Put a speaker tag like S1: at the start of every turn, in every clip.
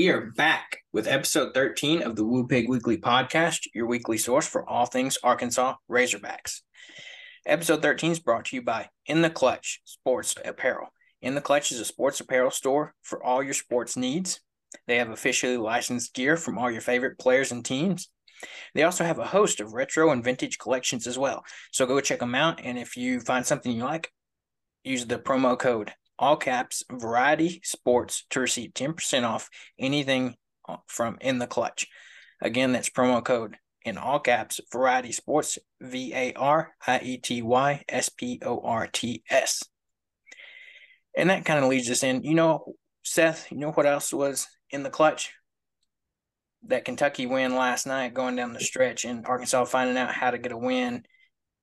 S1: We are back with episode 13 of the Woo Pig Weekly Podcast, your weekly source for all things Arkansas Razorbacks. Episode 13 is brought to you by In the Clutch Sports Apparel. In the Clutch is a sports apparel store for all your sports needs. They have officially licensed gear from all your favorite players and teams. They also have a host of retro and vintage collections as well. So go check them out. And if you find something you like, use the promo code all caps variety sports to receive 10% off anything uh, from in the clutch. Again that's promo code in all caps variety sports v-a-r-i-e-t-y-s-p-o-r-t-s and that kind of leads us in you know seth you know what else was in the clutch? That kentucky win last night going down the stretch and arkansas finding out how to get a win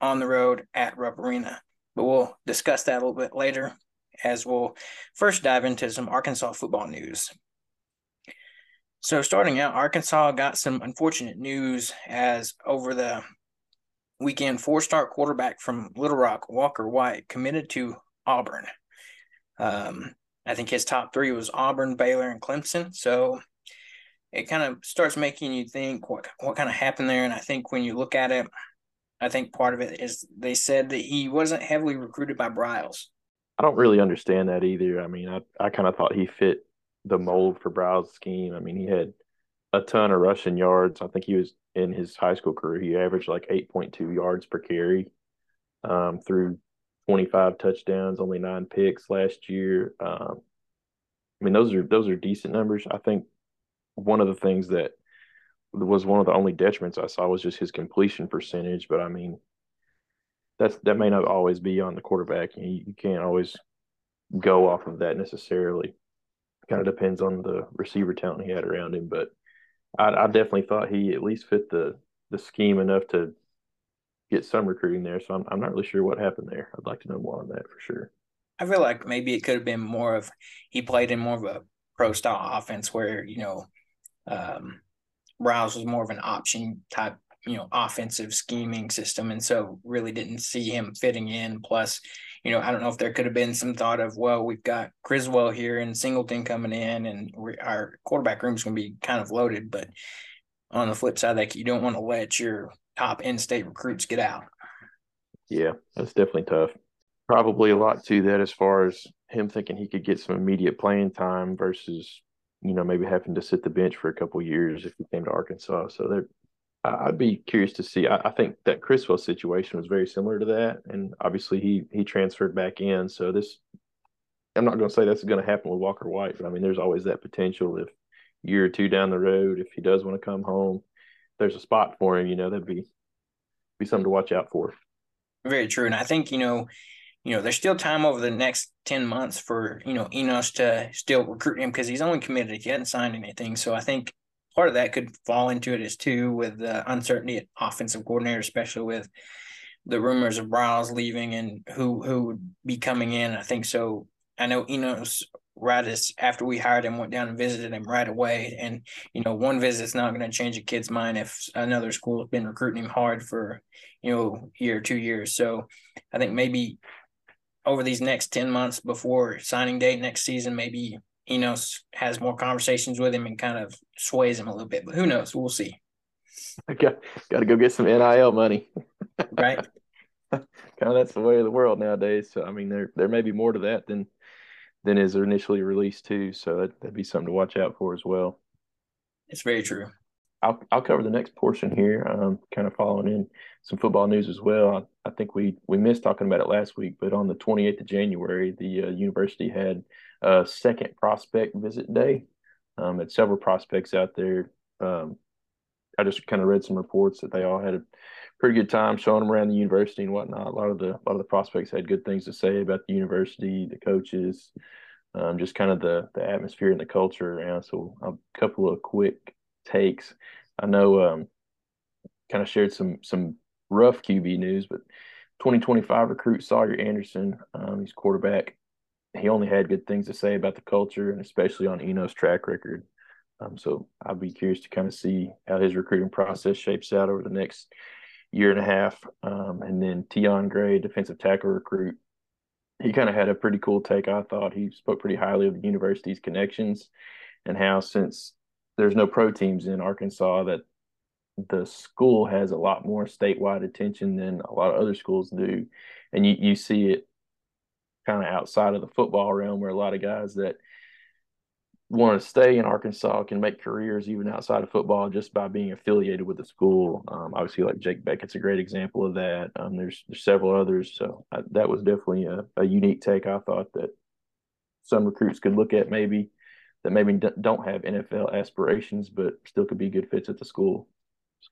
S1: on the road at rupp arena. But we'll discuss that a little bit later as we'll first dive into some Arkansas football news. So, starting out, Arkansas got some unfortunate news as over the weekend, four star quarterback from Little Rock, Walker White, committed to Auburn. Um, I think his top three was Auburn, Baylor, and Clemson. So, it kind of starts making you think what what kind of happened there. And I think when you look at it, I think part of it is they said that he wasn't heavily recruited by Briles.
S2: I don't really understand that either. I mean, I, I kind of thought he fit the mold for Briles' scheme. I mean, he had a ton of rushing yards. I think he was in his high school career, he averaged like 8.2 yards per carry um, through 25 touchdowns, only nine picks last year. Um, I mean, those are those are decent numbers. I think one of the things that was one of the only detriments I saw was just his completion percentage. But I mean, that's that may not always be on the quarterback. You, you can't always go off of that necessarily. Kind of depends on the receiver talent he had around him, but I, I definitely thought he at least fit the the scheme enough to get some recruiting there. So I'm I'm not really sure what happened there. I'd like to know more on that for sure.
S1: I feel like maybe it could have been more of he played in more of a pro style offense where you know um, was more of an option type you know offensive scheming system. And so really didn't see him fitting in. Plus you know i don't know if there could have been some thought of well we've got criswell here and singleton coming in and our quarterback room is going to be kind of loaded. But on the flip side like you don't want to let your top in-state recruits get out.
S2: Yeah that's definitely tough. Probably a lot to that as far as him thinking he could get some immediate playing time versus you know maybe having to sit the bench for a couple years if he came to arkansas. So there I'd be curious to see. I, I, think that Criswell situation was very similar to that, and obviously he he transferred back in. So this, I'm not going to say that's going to happen with Walker White, but I mean, there's always that potential if year or two down the road, if he does want to come home, there's a spot for him. You know, that'd be be something to watch out for.
S1: Very true, and I think you know, you know, there's still time over the next ten months for you know Enos to still recruit him because he's only committed; he hasn't signed anything. So I think part of that could fall into it as too with the uncertainty at offensive coordinator, especially with the rumors of Briles leaving and who who would be coming in. I think so. I know Enos Radis after we hired him went down and visited him right away. And you know, one visit's not going to change a kid's mind if another school has been recruiting him hard for you know year two years. So I think maybe over these next ten months before signing date next season, maybe Enos has more conversations with him and kind of sways him a little bit. But who knows? We'll see.
S2: Got, got to go get some NIL money.
S1: right.
S2: kind of that's the way of the world nowadays. So I mean, there there may be more to that than than is initially released too. So that, that'd be something to watch out for as well.
S1: It's very true.
S2: I'll I'll cover the next portion here. Um, kind of following in some football news as well. I, I think we we missed talking about it last week, but on the 28th of January, the uh, university had a second prospect visit day. Um, had several prospects out there. Um, I just kind of read some reports that they all had a pretty good time showing them around the university and whatnot. A lot of the a lot of the prospects had good things to say about the university, the coaches, um, just kind of the the atmosphere and the culture around. So a couple of quick takes. I know um, kind of shared some some rough QB news, but 2025 recruit Sawyer Anderson, um, he's quarterback he only had good things to say about the culture and especially on Enos' track record. Um, so I'll be curious to kind of see how his recruiting process shapes out over the next year and a half. Um, and then Tion Gray, defensive tackle recruit, he kind of had a pretty cool take. I thought he spoke pretty highly of the university's connections and how since there's no pro teams in Arkansas that the school has a lot more statewide attention than a lot of other schools do. And you, you see it kind of outside of the football realm where a lot of guys that want to stay in Arkansas can make careers even outside of football just by being affiliated with the school. Um, obviously, like Jake Bequette's a great example of that. Um, there's, there's several others. So I, that was definitely a, a unique take. I thought that some recruits could look at maybe that maybe don't have NFL aspirations, but still could be good fits at the school.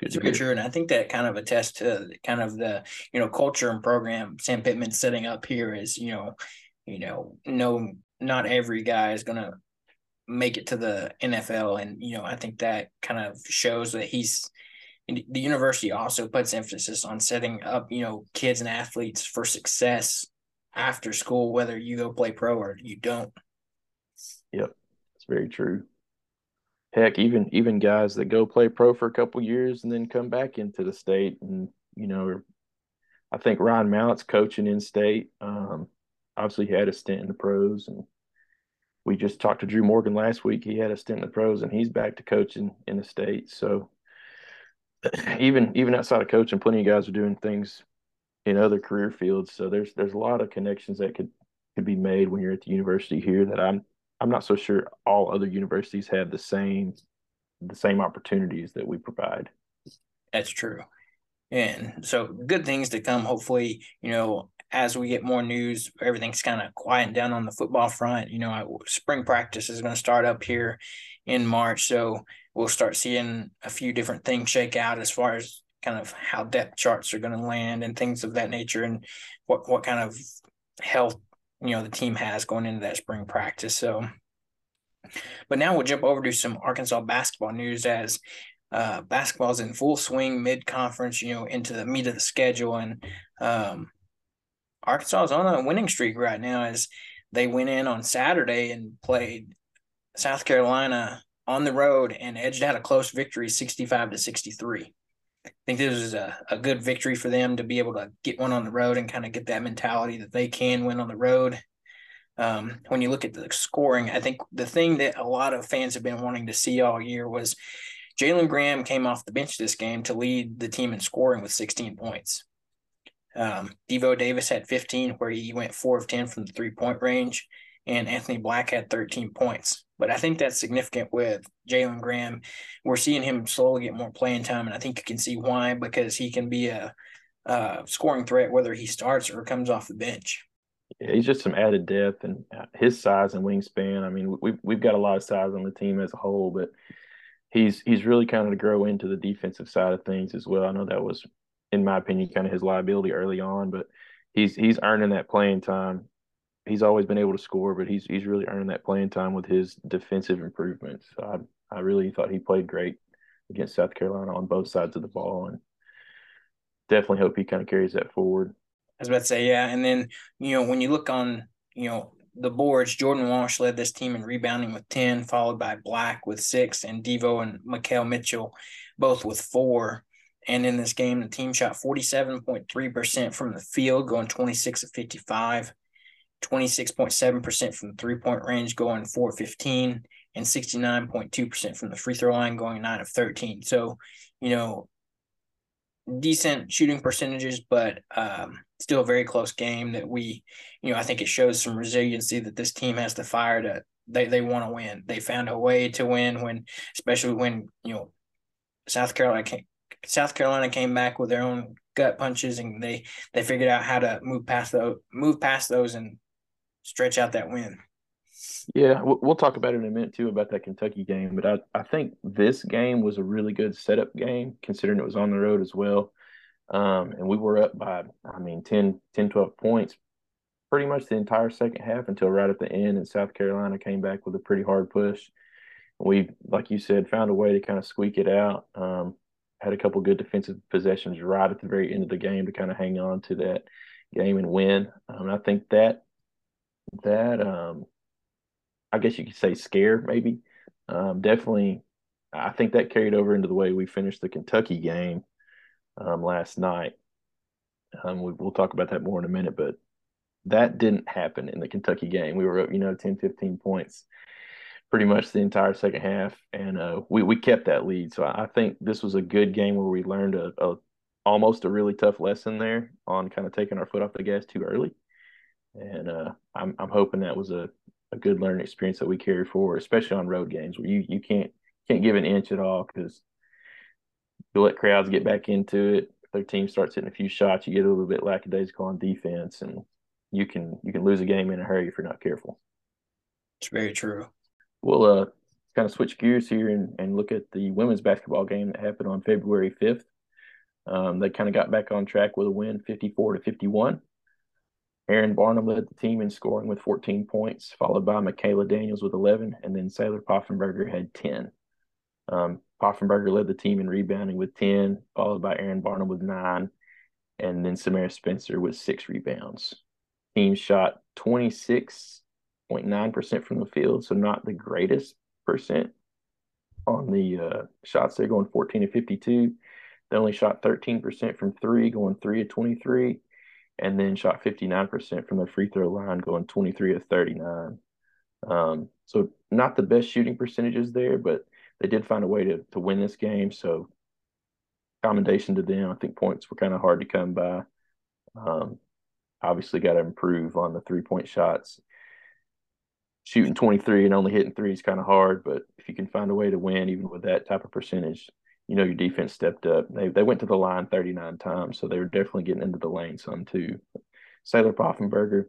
S1: It's very true, and I think that kind of attests to kind of the you know culture and program Sam Pittman's setting up here is you know, you know, no, not every guy is gonna make it to the NFL, and you know, I think that kind of shows that he's the university also puts emphasis on setting up you know kids and athletes for success after school, whether you go play pro or you don't.
S2: Yep, it's very true heck, even even guys that go play pro for a couple years and then come back into the state, and you know, I think Ryan Mallett's coaching in state. Um, obviously, he had a stint in the pros, and we just talked to Drew Morgan last week. He had a stint in the pros, and he's back to coaching in the state. So even even outside of coaching, plenty of guys are doing things in other career fields. So there's there's a lot of connections that could could be made when you're at the university here that I'm I'm not so sure all other universities have the same the same opportunities that we provide.
S1: That's true. And so good things to come. Hopefully, you know, as we get more news, everything's kind of quieting down on the football front. You know, spring practice is going to start up here in March. So we'll start seeing a few different things shake out as far as kind of how depth charts are going to land and things of that nature and what, what kind of health you know the team has going into that spring practice. So, but now we'll jump over to some Arkansas basketball news as uh, basketball is in full swing mid conference. You know, into the meat of the schedule, and um, Arkansas is on a winning streak right now as they went in on Saturday and played South Carolina on the road and edged out a close victory, sixty-five to sixty-three. I think this is a, a good victory for them to be able to get one on the road and kind of get that mentality that they can win on the road. Um, when you look at the scoring, I think the thing that a lot of fans have been wanting to see all year was Jalen Graham came off the bench this game to lead the team in scoring with 16 points. Um, Devo Davis had 15, where he went four of 10 from the three point range, and Anthony Black had 13 points. But I think that's significant with Jalen Graham. We're seeing him slowly get more playing time, and I think you can see why because he can be a, a scoring threat whether he starts or comes off the bench.
S2: Yeah, he's just some added depth and uh, his size and wingspan. I mean, we've we've got a lot of size on the team as a whole, but he's he's really kind of to grow into the defensive side of things as well. I know that was, in my opinion, kind of his liability early on, but he's he's earning that playing time he's always been able to score, but he's he's really earned that playing time with his defensive improvements. So I I really thought he played great against South Carolina on both sides of the ball, and definitely hope he kind of carries that forward.
S1: I was about to say, yeah, and then you know when you look on you know the boards, Jordan Walsh led this team in rebounding with ten, followed by Black with six, and Devo and Makhel Mitchell both with four. And in this game, the team shot 47.3% from the field, going 26 of 55. 26.7% from the three point range, going 415, and 69.2% from the free throw line, going 9 of 13. So, you know, decent shooting percentages, but um, still a very close game that we, you know, I think it shows some resiliency that this team has the fire to, they, they want to win. They found a way to win when, especially when, you know, South Carolina came, South Carolina came back with their own gut punches and they they figured out how to move past those move past those and stretch out that win.
S2: Yeah, we'll talk about it in a minute too about that Kentucky game. But I, I think this game was a really good setup game considering it was on the road as well. Um, and we were up by, I mean, 10, 10, 12 points pretty much the entire second half until right at the end. And South Carolina came back with a pretty hard push. We, like you said, found a way to kind of squeak it out. Um, had a couple good defensive possessions right at the very end of the game to kind of hang on to that game and win. Um, I think that that um I guess you could say scare maybe. Um, definitely I think that carried over into the way we finished the Kentucky game um, last night. Um, we, will talk about that more in a minute, but that didn't happen in the Kentucky game. We were up, you know, 10, 15 points pretty much the entire second half, and uh, we we kept that lead. So I think this was a good game where we learned a, a almost a really tough lesson there on kind of taking our foot off the gas too early. And uh, I'm I'm hoping that was a, a good learning experience that we carry forward, especially on road games where you you can't can't give an inch at all because you let crowds get back into it. If their team starts hitting a few shots, you get a little bit lackadaisical on defense, and you can you can lose a game in a hurry if you're not careful.
S1: It's very true.
S2: We'll uh, kind of switch gears here and, and look at the women's basketball game that happened on February 5th. Um, they kind of got back on track with a win, 54 to 51. Erynn Barnum led the team in scoring with 14 points, followed by Makayla Daniels with 11, and then Saylor Poffenberger had 10. Um, Poffenberger led the team in rebounding with 10, followed by Erynn Barnum with nine, and then Samara Spencer with six rebounds. Team shot 26.9% from the field, so not the greatest percent on the uh, shots. They're going 14 to 52. They only shot 13% from three, going three to 23, and then shot 59% from the free throw line, going 23 to 39. Um, so not the best shooting percentages there, but they did find a way to to win this game. So commendation to them. I think points were kind of hard to come by. Um, obviously, got to improve on the three point shots. Shooting 23 and only hitting three is kind of hard, but if you can find a way to win, even with that type of percentage, you know your defense stepped up. They they went to the line 39 times, so they were definitely getting into the lane some too. Saylor Poffenberger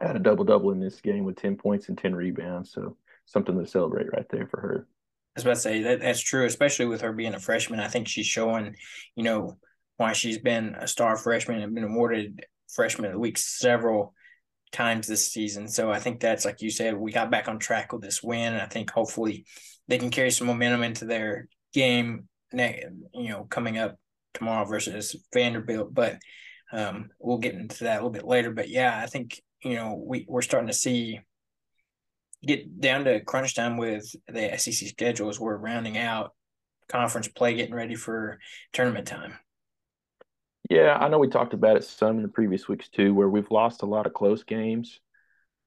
S2: had a double double in this game with 10 points and 10 rebounds, so something to celebrate right there for her I
S1: was about to say that that's true, especially with her being a freshman. I think she's showing, you know, why she's been a star freshman and been awarded freshman of the week several times this season. So I think that's like you said, we got back on track with this win, and I think hopefully they can carry some momentum into their game, you know, coming up tomorrow versus Vanderbilt. But um, we'll get into that a little bit later. But yeah, I think you know we we're starting to see get down to crunch time with the SEC schedules, we're rounding out conference play, getting ready for tournament time.
S2: Yeah, I know we talked about it some in the previous weeks too, where we've lost a lot of close games.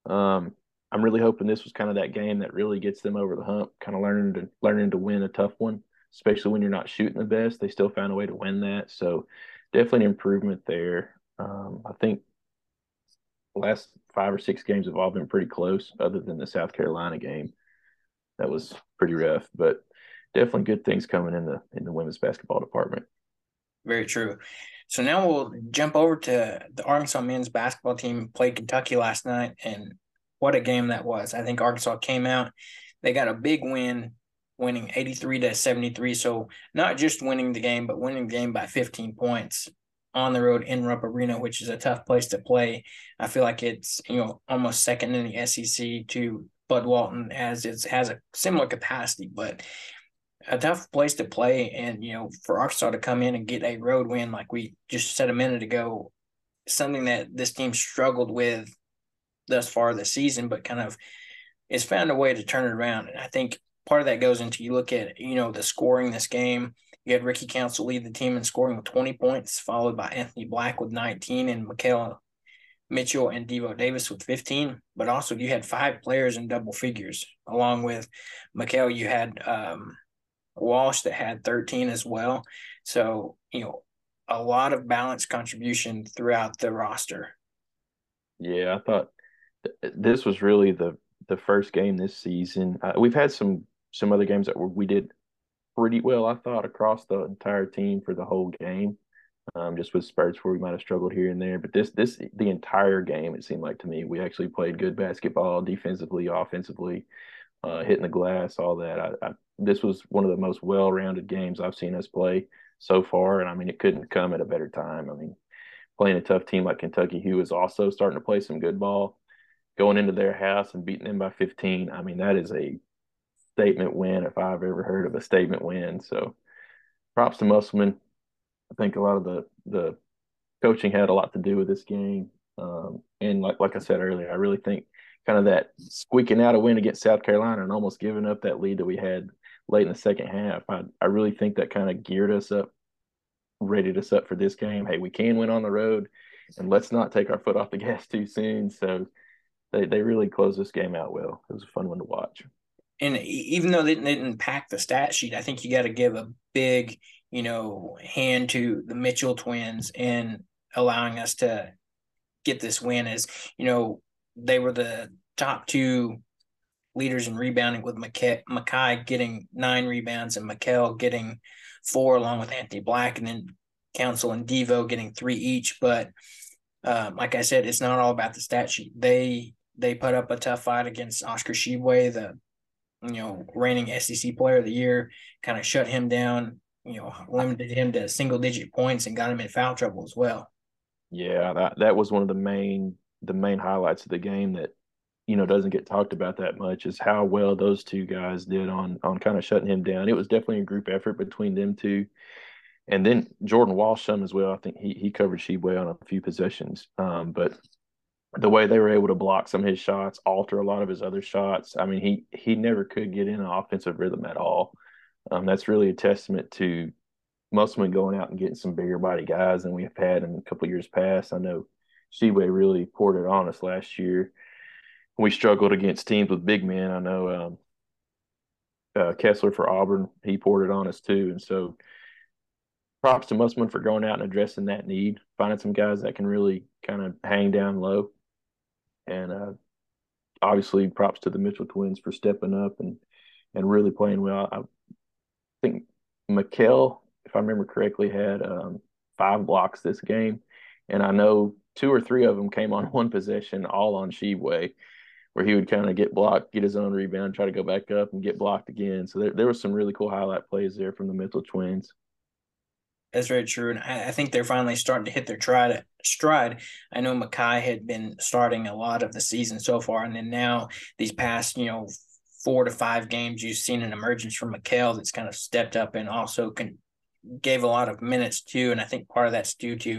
S2: Um, I'm really hoping this was kind of that game that really gets them over the hump, kind of learning to learning to win a tough one, especially when you're not shooting the best. They still found a way to win that, so definitely an improvement there. Um, I think last five or six games have all been pretty close, other than the South Carolina game. That was pretty rough, but definitely good things coming in the in the women's basketball department.
S1: Very true. So now we'll jump over to the Arkansas men's basketball team played Kentucky last night, and what a game that was! I think Arkansas came out, they got a big win, winning eighty three to seventy three. So not just winning the game, but winning the game by fifteen points on the road in Rupp Arena, which is a tough place to play. I feel like it's you know almost second in the SEC to Bud Walton as it has a similar capacity, but a tough place to play. And you know for Arkansas to come in and get a road win, like we just said a minute ago, something that this team struggled with thus far this season, but kind of has found a way to turn it around. And I think part of that goes into you look at you know the scoring this game you had Ricky Council lead the team in scoring with 20 points, followed by Anthony Black with 19 and Makhel Mitchell and Devo Davis with 15. But also, you had five players in double figures, along with Michaela. You had um, Walsh that had 13 as well. So, you know, a lot of balanced contribution throughout the roster.
S2: Yeah, I thought th- this was really the the first game this season. Uh, we've had some some other games that we did pretty well, I thought, across the entire team for the whole game. Um, just with spurts where we might have struggled here and there, but this this the entire game it seemed like to me we actually played good basketball defensively, offensively, uh, hitting the glass, all that. I, I, this was one of the most well-rounded games I've seen us play so far, and I mean it couldn't come at a better time. I mean, playing a tough team like Kentucky, who is also starting to play some good ball, going into their house and beating them by 15. I mean that is a statement win if I've ever heard of a statement win. So props to Musselman. I think a lot of the the coaching had a lot to do with this game. Um, and like like I said earlier, I really think kind of that squeaking out a win against South Carolina and almost giving up that lead that we had late in the second half. I, I really think that kind of geared us up, rated us up for this game. Hey, we can win on the road, and let's not take our foot off the gas too soon. So they, they really closed this game out well. It was a fun one to watch.
S1: And even though they didn't pack the stat sheet, I think you got to give a big, you know, hand to the Mitchell twins in allowing us to get this win. As you know, they were the top two leaders in rebounding with Makhi getting nine rebounds and Makhel getting four along with Anthony Black, and then Council and Devo getting three each. But um, like I said, it's not all about the stat sheet. They they put up a tough fight against Oscar Tshiebwe, the you know reigning SEC Player of the Year, kind of shut him down. You know, limited him to single digit points and got him in foul trouble as well.
S2: Yeah, that that was one of the main the main highlights of the game that you know doesn't get talked about that much is how well those two guys did on on kind of shutting him down. It was definitely a group effort between them two. And then Jordan Walsh some as well. I think he he covered Tshiebwe on a few possessions. Um, but the way they were able to block some of his shots, alter a lot of his other shots. I mean, he he never could get in an offensive rhythm at all. Um, that's really a testament to them going out and getting some bigger body guys than we have had in a couple years past. I know Tshiebwe really poured it on us last year. We struggled against teams with big men. I know um, uh, Kessler for Auburn, he poured it on us too. And so props to Musselman for going out and addressing that need, finding some guys that can really kind of hang down low. And uh, obviously, props to the Mitchell twins for stepping up and and really playing well. I think Makhel, if I remember correctly, had um, five blocks this game, and I know two or three of them came on one possession, all on Tshiebwe, where he would kind of get blocked, get his own rebound, try to go back up and get blocked again. So there, there was some really cool highlight plays there from the Mitchell twins.
S1: That's very true, and I, I, think they're finally starting to hit their stride. Stride. I know Makhi had been starting a lot of the season so far, and then now these past, you know, four to five games, you've seen an emergence from Makhel that's kind of stepped up and also can gave a lot of minutes too. And I think part of that's due to,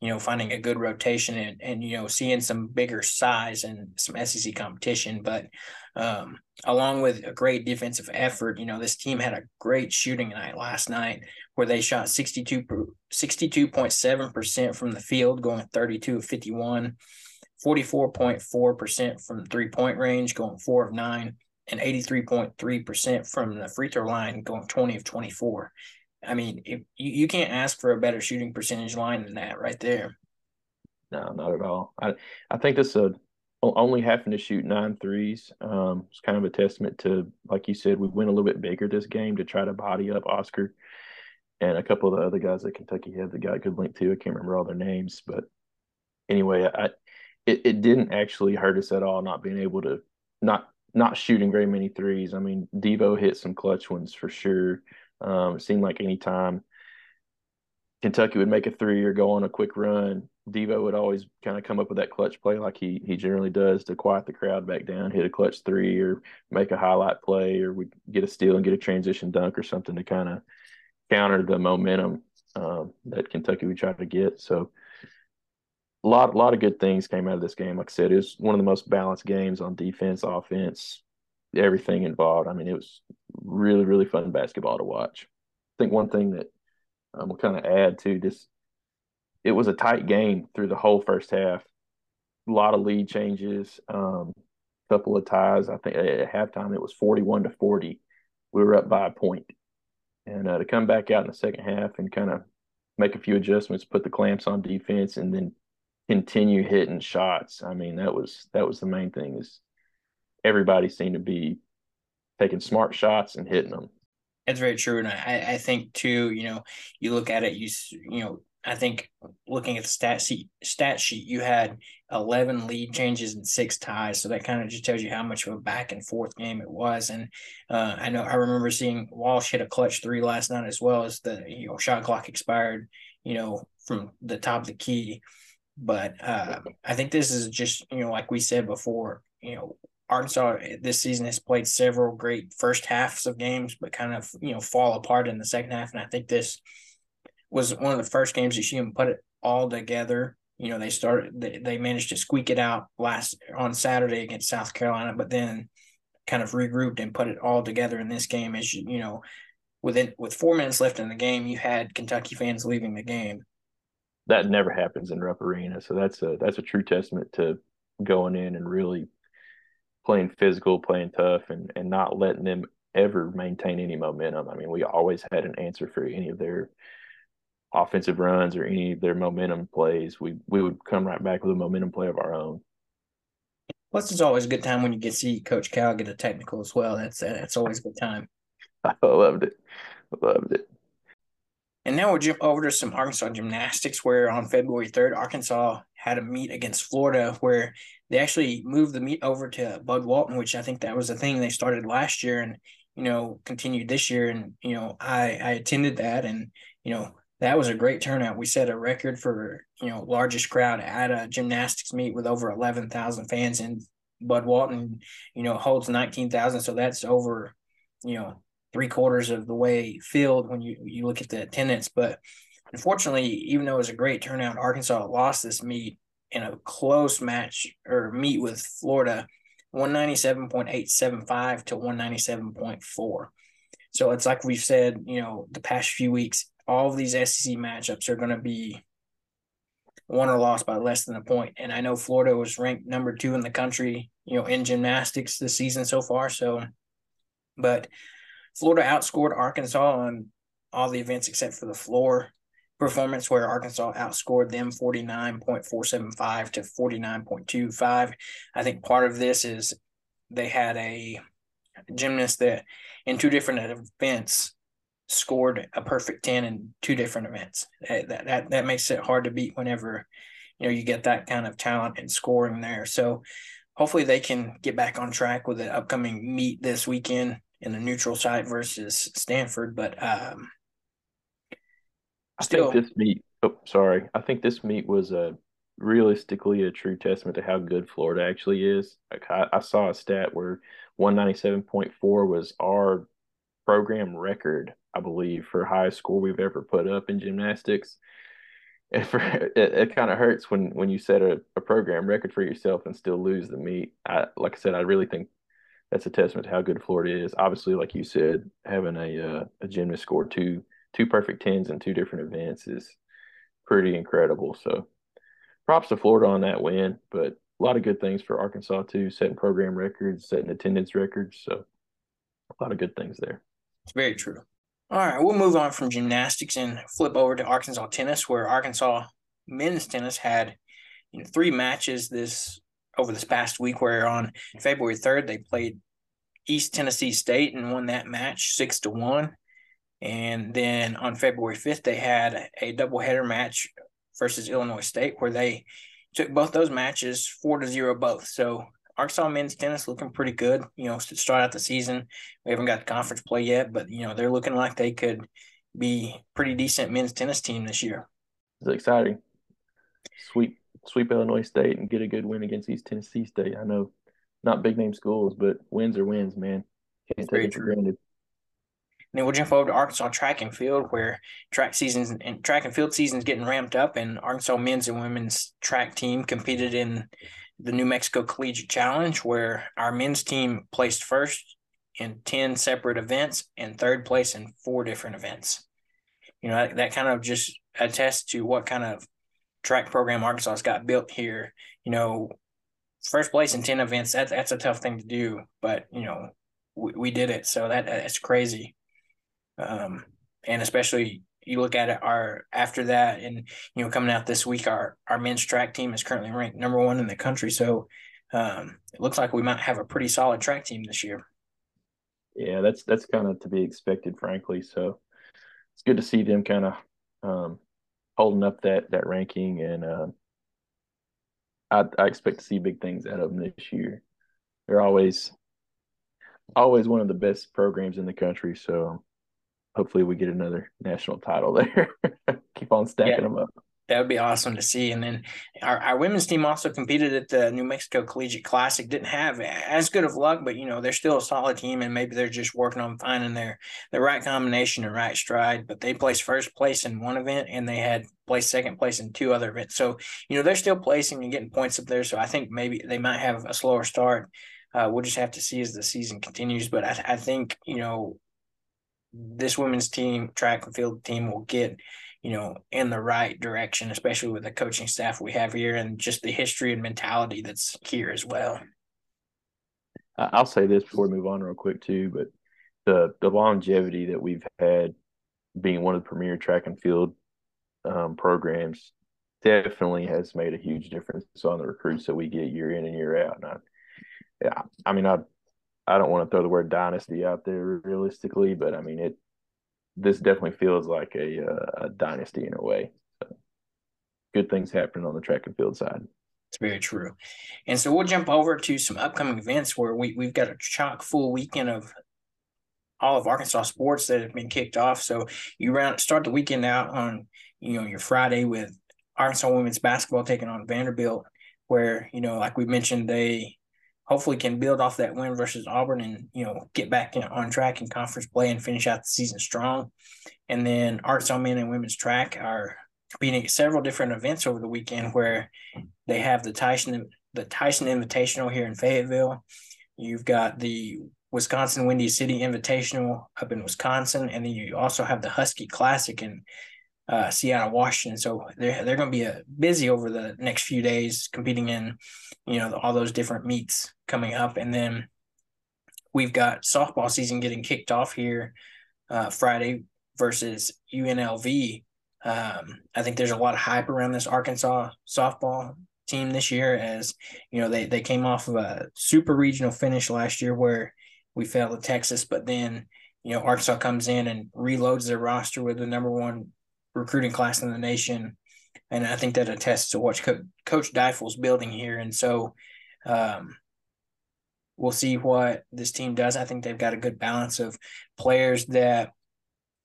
S1: you know, finding a good rotation and, and you know, seeing some bigger size and some SEC competition. But um, along with a great defensive effort, you know, this team had a great shooting night last night where they shot 62, 62.7% from the field, going 32 of 51, 44.4% from three point range, going four of nine, and 83.3% from the free throw line, going 20 of 24. I mean, if, you, you can't ask for a better shooting percentage line than that right there.
S2: No, not at all. I I think this uh, only having to shoot nine threes um, is kind of a testament to, like you said, we went a little bit bigger this game to try to body up Oscar and a couple of the other guys that Kentucky had that got good link to. I can't remember all their names, but anyway, I it, it didn't actually hurt us at all not being able to not not shooting very many threes. I mean, Devo hit some clutch ones for sure. Um, it seemed like anytime Kentucky would make a three or go on a quick run, Devo would always kind of come up with that clutch play like he he generally does to quiet the crowd back down, hit a clutch three or make a highlight play or we get a steal and get a transition dunk or something to kind of counter the momentum um, that Kentucky would try to get. So a lot a lot of good things came out of this game. Like I said, it was one of the most balanced games on defense, offense, everything involved. I mean, it was really, really fun basketball to watch. I think one thing that um, will kind of add to this, it was a tight game through the whole first half. A lot of lead changes, um, couple of ties. I think at halftime it was 41 to 40. We were up by a point. And uh, to come back out in the second half and kind of make a few adjustments, put the clamps on defense, and then continue hitting shots. I mean, that was that was the main thing is everybody seemed to be taking smart shots and hitting them.
S1: That's very true, and I, I think too. You know, you look at it, you you know, I think looking at the stat sheet, stat sheet, you had eleven lead changes and six ties, so that kind of just tells you how much of a back and forth game it was. And uh, I know I remember seeing Walsh hit a clutch three last night as well as the you know shot clock expired, you know, from the top of the key. But uh, I think this is just you know like we said before, you know Arkansas eh, this season has played several great first halves of games, but kind of you know fall apart in the second half. And I think this was one of the first games that she even put it all together. You know, they started they, they managed to squeak it out last on Saturday against South Carolina, but then kind of regrouped and put it all together in this game. As you, you know, within with four minutes left in the game, you had Kentucky fans leaving the game.
S2: That never happens in Rupp Arena, so that's a that's a true testament to going in and really playing physical, playing tough, and and not letting them ever maintain any momentum. I mean, we always had an answer for any of their offensive runs or any of their momentum plays. We we would come right back with a momentum play of our own.
S1: Plus, it's always a good time when you get to see Coach Cal get a technical as well. That's that's always a good time.
S2: I loved it. I loved it.
S1: And now we'll jump over to some Arkansas gymnastics, where on February 3rd, Arkansas had a meet against Florida where they actually moved the meet over to Bud Walton, which I think that was a thing they started last year and, you know, continued this year. And, you know, I, I attended that and, you know, that was a great turnout. We set a record for, you know, largest crowd at a gymnastics meet with over 11,000 fans and Bud Walton, you know, holds 19,000. So that's over, you know, three quarters of the way filled when you you look at the attendance. But unfortunately, even though it was a great turnout, Arkansas lost this meet in a close match or meet with Florida, one ninety seven point eight seven five to one ninety seven point four. So it's like we've said, you know, the past few weeks, all of these SEC matchups are going to be won or lost by less than a point. And I know Florida was ranked number two in the country, you know, in gymnastics this season so far. So, but Florida outscored Arkansas on all the events except for the floor performance, where Arkansas outscored them 49.475 to 49.25. I think part of this is they had a gymnast that in two different events scored a perfect 10 in two different events. That, that, that makes it hard to beat whenever, you know, you get that kind of talent and scoring there. So hopefully they can get back on track with the upcoming meet this weekend in the neutral site versus Stanford. But um,
S2: I still, think this meet. Oh, sorry. I think this meet was a realistically a true testament to how good Florida actually is. Like I, I saw a stat where 197.4 was our program record, I believe, for highest score we've ever put up in gymnastics. And for it, it kind of hurts when when you set a, a program record for yourself and still lose the meet. I like I said, I really think that's a testament to how good Florida is. Obviously, like you said, having a uh, a gymnast score two two perfect tens in two different events is pretty incredible. So, props to Florida on that win. But a lot of good things for Arkansas too, setting program records, setting attendance records. So, a lot of good things there.
S1: It's very true. All right, we'll move on from gymnastics and flip over to Arkansas tennis, where Arkansas men's tennis had you know, three matches this over this past week where on February 3rd they played East Tennessee State and won that match six to one. And then on February 5th, they had a doubleheader match versus Illinois State where they took both those matches four to zero both. So Arkansas men's tennis looking pretty good, you know, to start out the season. We haven't got conference play yet, but you know, they're looking like they could be pretty decent men's tennis team this year.
S2: It's exciting. Sweep sweep Illinois State and get a good win against East Tennessee State. I know not big name schools, but wins are wins, man. Can't take it for granted.
S1: Then we'll jump over to Arkansas track and field, where track seasons and track and field seasons getting ramped up, and Arkansas men's and women's track team competed in the New Mexico Collegiate Challenge, where our men's team placed first in ten separate events and third place in four different events. You know that, that kind of just attests to what kind of track program Arkansas's got built here, you know, first place in 10 events, that, that's a tough thing to do, but, you know, we, we did it. So that that's crazy. Um, and especially you look at it our after that and you know coming out this week our our men's track team is currently ranked number one in the country. So um, it looks like we might have a pretty solid track team this year.
S2: Yeah that's that's kind of to be expected frankly. So it's good to see them kind of um, holding up that that ranking, and uh, I, I expect to see big things out of them this year. They're always always one of the best programs in the country, so hopefully we get another national title there. Keep on stacking yeah. them up
S1: that would be awesome to see. And then our, our women's team also competed at the New Mexico Collegiate Classic. Didn't have as good of luck, but you know they're still a solid team, and maybe they're just working on finding their the right combination and right stride. But they placed first place in one event, and they had placed second place in two other events. So you know they're still placing and getting points up there. So I think maybe they might have a slower start. Uh, we'll just have to see as the season continues. But I, I think you know this women's team, track and field team, will get you know, in the right direction, especially with the coaching staff we have here and just the history and mentality that's here as well.
S2: I'll say this before we move on real quick too, but the the longevity that we've had being one of the premier track and field um, programs definitely has made a huge difference on the recruits that we get year in and year out. And I, yeah, I mean, I I don't want to throw the word dynasty out there realistically, but I mean it. This definitely feels like a uh, a dynasty in a way. So, good things happening on the track and field side.
S1: It's very true. And so we'll jump over to some upcoming events where we, we've got a chock full weekend of all of Arkansas sports that have been kicked off. So you round start the weekend out on, you know, your Friday with Arkansas women's basketball taking on Vanderbilt, where, you know, like we mentioned, they hopefully can build off that win versus Auburn and, you know, get back in, on track in conference play and finish out the season strong. And then Arts on men and women's track are competing at several different events over the weekend where they have the Tyson the Tyson Invitational here in Fayetteville. You've got the Wisconsin Windy City Invitational up in Wisconsin, and then you also have the Husky Classic in uh, Seattle, Washington. So they're they're going to be uh, busy over the next few days, competing in you know all those different meets coming up, and then we've got softball season getting kicked off here uh, Friday versus UNLV um, I think there's a lot of hype around this Arkansas softball team this year, as you know they they came off of a super regional finish last year where we fell to Texas, but then you know Arkansas comes in and reloads their roster with the number one recruiting class in the nation, and I think that attests to what Co- Coach Deifel's building here, and so. Um, we'll see what this team does. I think they've got a good balance of players that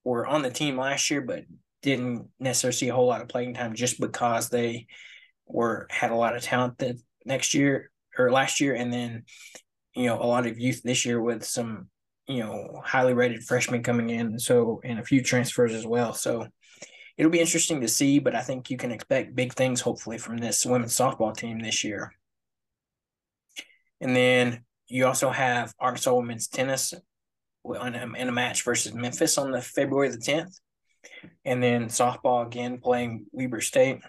S1: were on the team last year, but didn't necessarily see a whole lot of playing time just because they were had a lot of talent that next year or last year, and then you know a lot of youth this year with some you know highly rated freshmen coming in, so and a few transfers as well. So it'll be interesting to see, but I think you can expect big things hopefully from this women's softball team this year. And then you also have Arkansas women's tennis in a, in a match versus Memphis on the February the 10th and then softball again playing Weber State.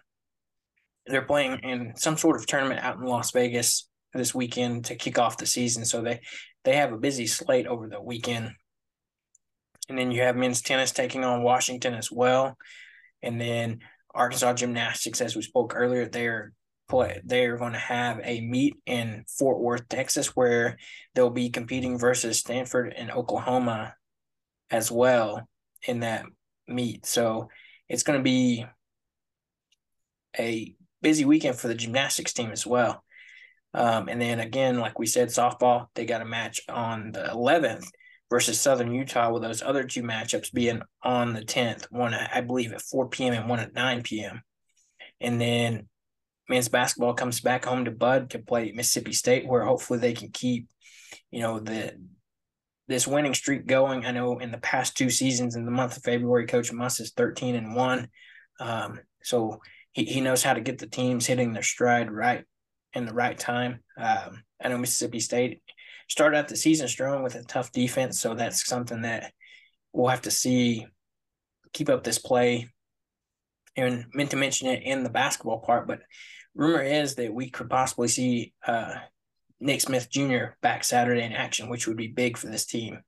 S1: They're playing in some sort of tournament out in Las Vegas this weekend to kick off the season. So they they have a busy slate over the weekend. And then you have men's tennis taking on Washington as well. And then Arkansas gymnastics, as we spoke earlier, they're play they're going to have a meet in Fort Worth, Texas, where they'll be competing versus Stanford and Oklahoma as well in that meet. So it's going to be a busy weekend for the gymnastics team as well. Um, and then again, like we said, softball, they got a match on the 11th versus Southern Utah, with those other two matchups being on the 10th, one, I believe, at 4 p.m. and one at 9 p.m. And then men's basketball comes back home to Bud to play Mississippi State, where hopefully they can keep, you know, the this winning streak going. I know in the past two seasons, in the month of February, Coach Muss is 13 and one. Um, so he, he knows how to get the teams hitting their stride right in the right time. Um, I know Mississippi State started out the season strong with a tough defense, so that's something that we'll have to see keep up this play. And meant to mention it in the basketball part, but rumor is that we could possibly see uh, Nick Smith Jr. back Saturday in action, which would be big for this team.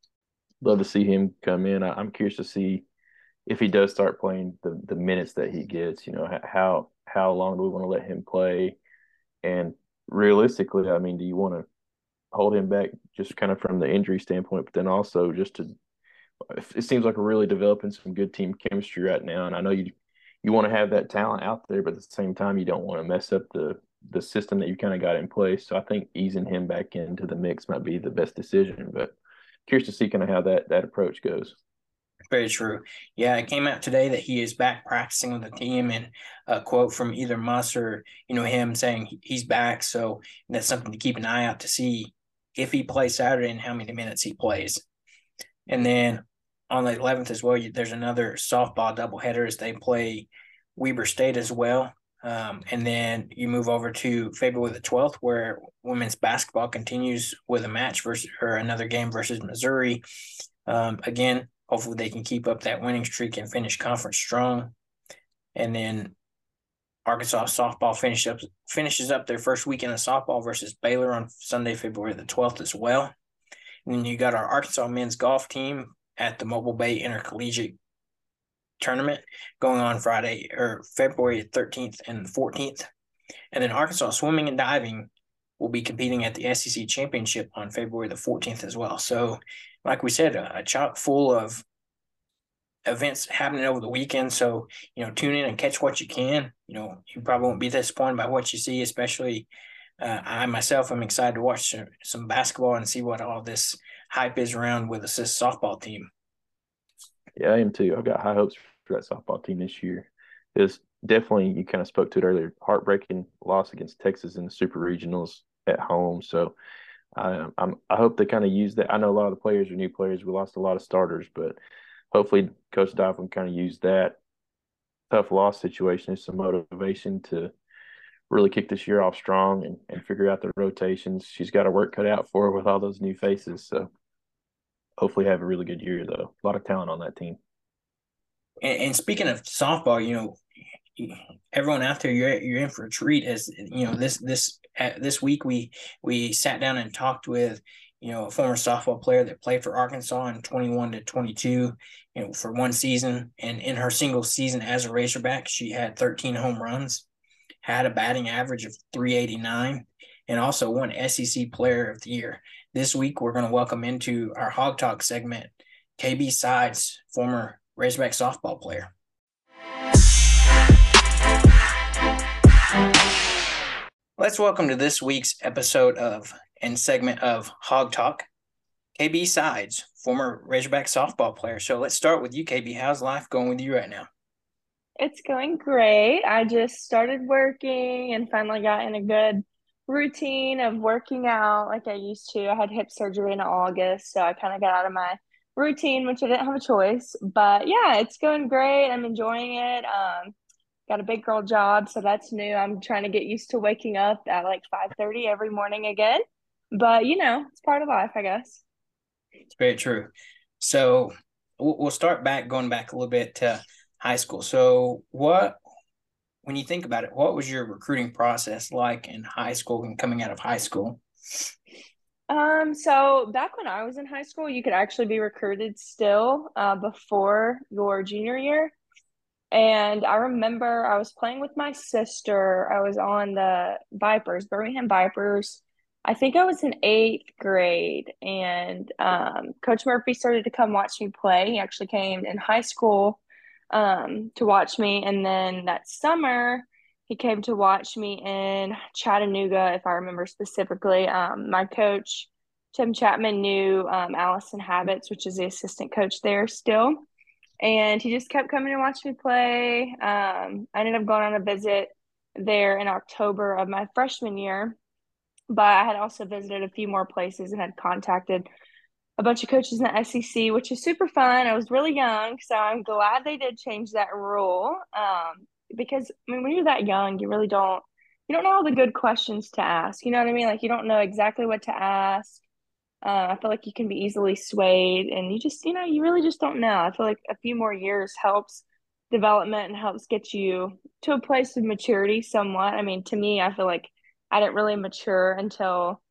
S2: Love to see him come in. I'm curious to see if he does start playing the the minutes that he gets. You know, how how long do we want to let him play? And realistically, I mean, do you want to hold him back just kind of from the injury standpoint, but then also just to it seems like we're really developing some good team chemistry right now. And I know you you want to have that talent out there, but at the same time, you don't want to mess up the the system that you kind of got in place. So I think easing him back into the mix might be the best decision. But curious to see kind of how that that approach goes.
S1: Very true. Yeah, it came out today that he is back practicing with the team, and a quote from either Muss or you know him saying he's back. So that's something to keep an eye out to see if he plays Saturday and how many minutes he plays. And then on the 11th as well, there's another softball doubleheader as they play Weber State as well. Um, and then you move over to February the 12th, where women's basketball continues with a match versus or another game versus Missouri. Um, again, hopefully they can keep up that winning streak and finish conference strong. And then Arkansas softball finishes up finishes up their first weekend of softball versus Baylor on Sunday, February the twelfth as well. And then you got our Arkansas men's golf team at the Mobile Bay Intercollegiate Tournament going on Friday or February 13th and 14th. And then Arkansas swimming and diving will be competing at the SEC championship on February the 14th as well. So, like we said, a, a chock full of events happening over the weekend. So, you know, tune in and catch what you can. You know, you probably won't be disappointed by what you see, especially uh, I myself am excited to watch some, some, basketball and see what all this hype is around with the softball team.
S2: Yeah, I am too. I've got high hopes for that softball team this year. It's definitely you kind of spoke to it earlier. Heartbreaking loss against Texas in the Super Regionals at home. So I, I'm I hope they kind of use that. I know a lot of the players are new players. We lost a lot of starters, but hopefully Coach Donovan kind of use that tough loss situation as some motivation to really kick this year off strong and, and figure out the rotations. She's got her work cut out for her with all those new faces. So hopefully have a really good year though. A lot of talent on that team.
S1: And, and speaking of softball, you know, everyone out there, you're you're in for a treat. As you know, this this this week we we sat down and talked with you know a former softball player that played for Arkansas in 21 to 22, you know, for one season. And in her single season as a Razorback, she had 13 home runs, had a batting average of 389, and also won SEC Player of the Year. This week we're going to welcome into our Hog Talk segment KB Sides, former Razorback softball player. Let's welcome to this week's episode of and segment of Hog Talk, KB Sides, former Razorback softball player. So let's start with you, KB. How's life going with you right now?
S3: It's going great. I just started working and finally got in a good routine of working out like I used to. I had hip surgery in August, so I kind of got out of my routine, which I didn't have a choice. But yeah, it's going great. I'm enjoying it. Um, got a big girl job, so that's new. I'm trying to get used to waking up at like 5:30 every morning again. But you know, it's part of life, I guess.
S1: It's very true. So we'll start back, going back a little bit to high school. So what, when you think about it, what was your recruiting process like in high school and coming out of high school?
S3: Um, so back when I was in high school, you could actually be recruited still uh, before your junior year. And I remember I was playing with my sister. I was on the Vipers, Birmingham Vipers. I think I was in eighth grade, and um, Coach Murphy started to come watch me play. He actually came in high school um, to watch me. And then that summer, he came to watch me in Chattanooga, if I remember specifically. Um, my coach, Tim Chapman, knew um, Alyson Habetz, which is the assistant coach there still. And he just kept coming to watch me play. Um, I ended up going on a visit there in October of my freshman year. But I had also visited a few more places and had contacted a bunch of coaches in the SEC, which is super fun. I was really young, so I'm glad they did change that rule. Um, because I mean, when you're that young, you really don't you don't know all the good questions to ask. You know what I mean? Like you don't know exactly what to ask. Uh, I feel like you can be easily swayed, and you just you know you really just don't know. I feel like a few more years helps development and helps get you to a place of maturity somewhat. I mean, to me, I feel like I didn't really mature until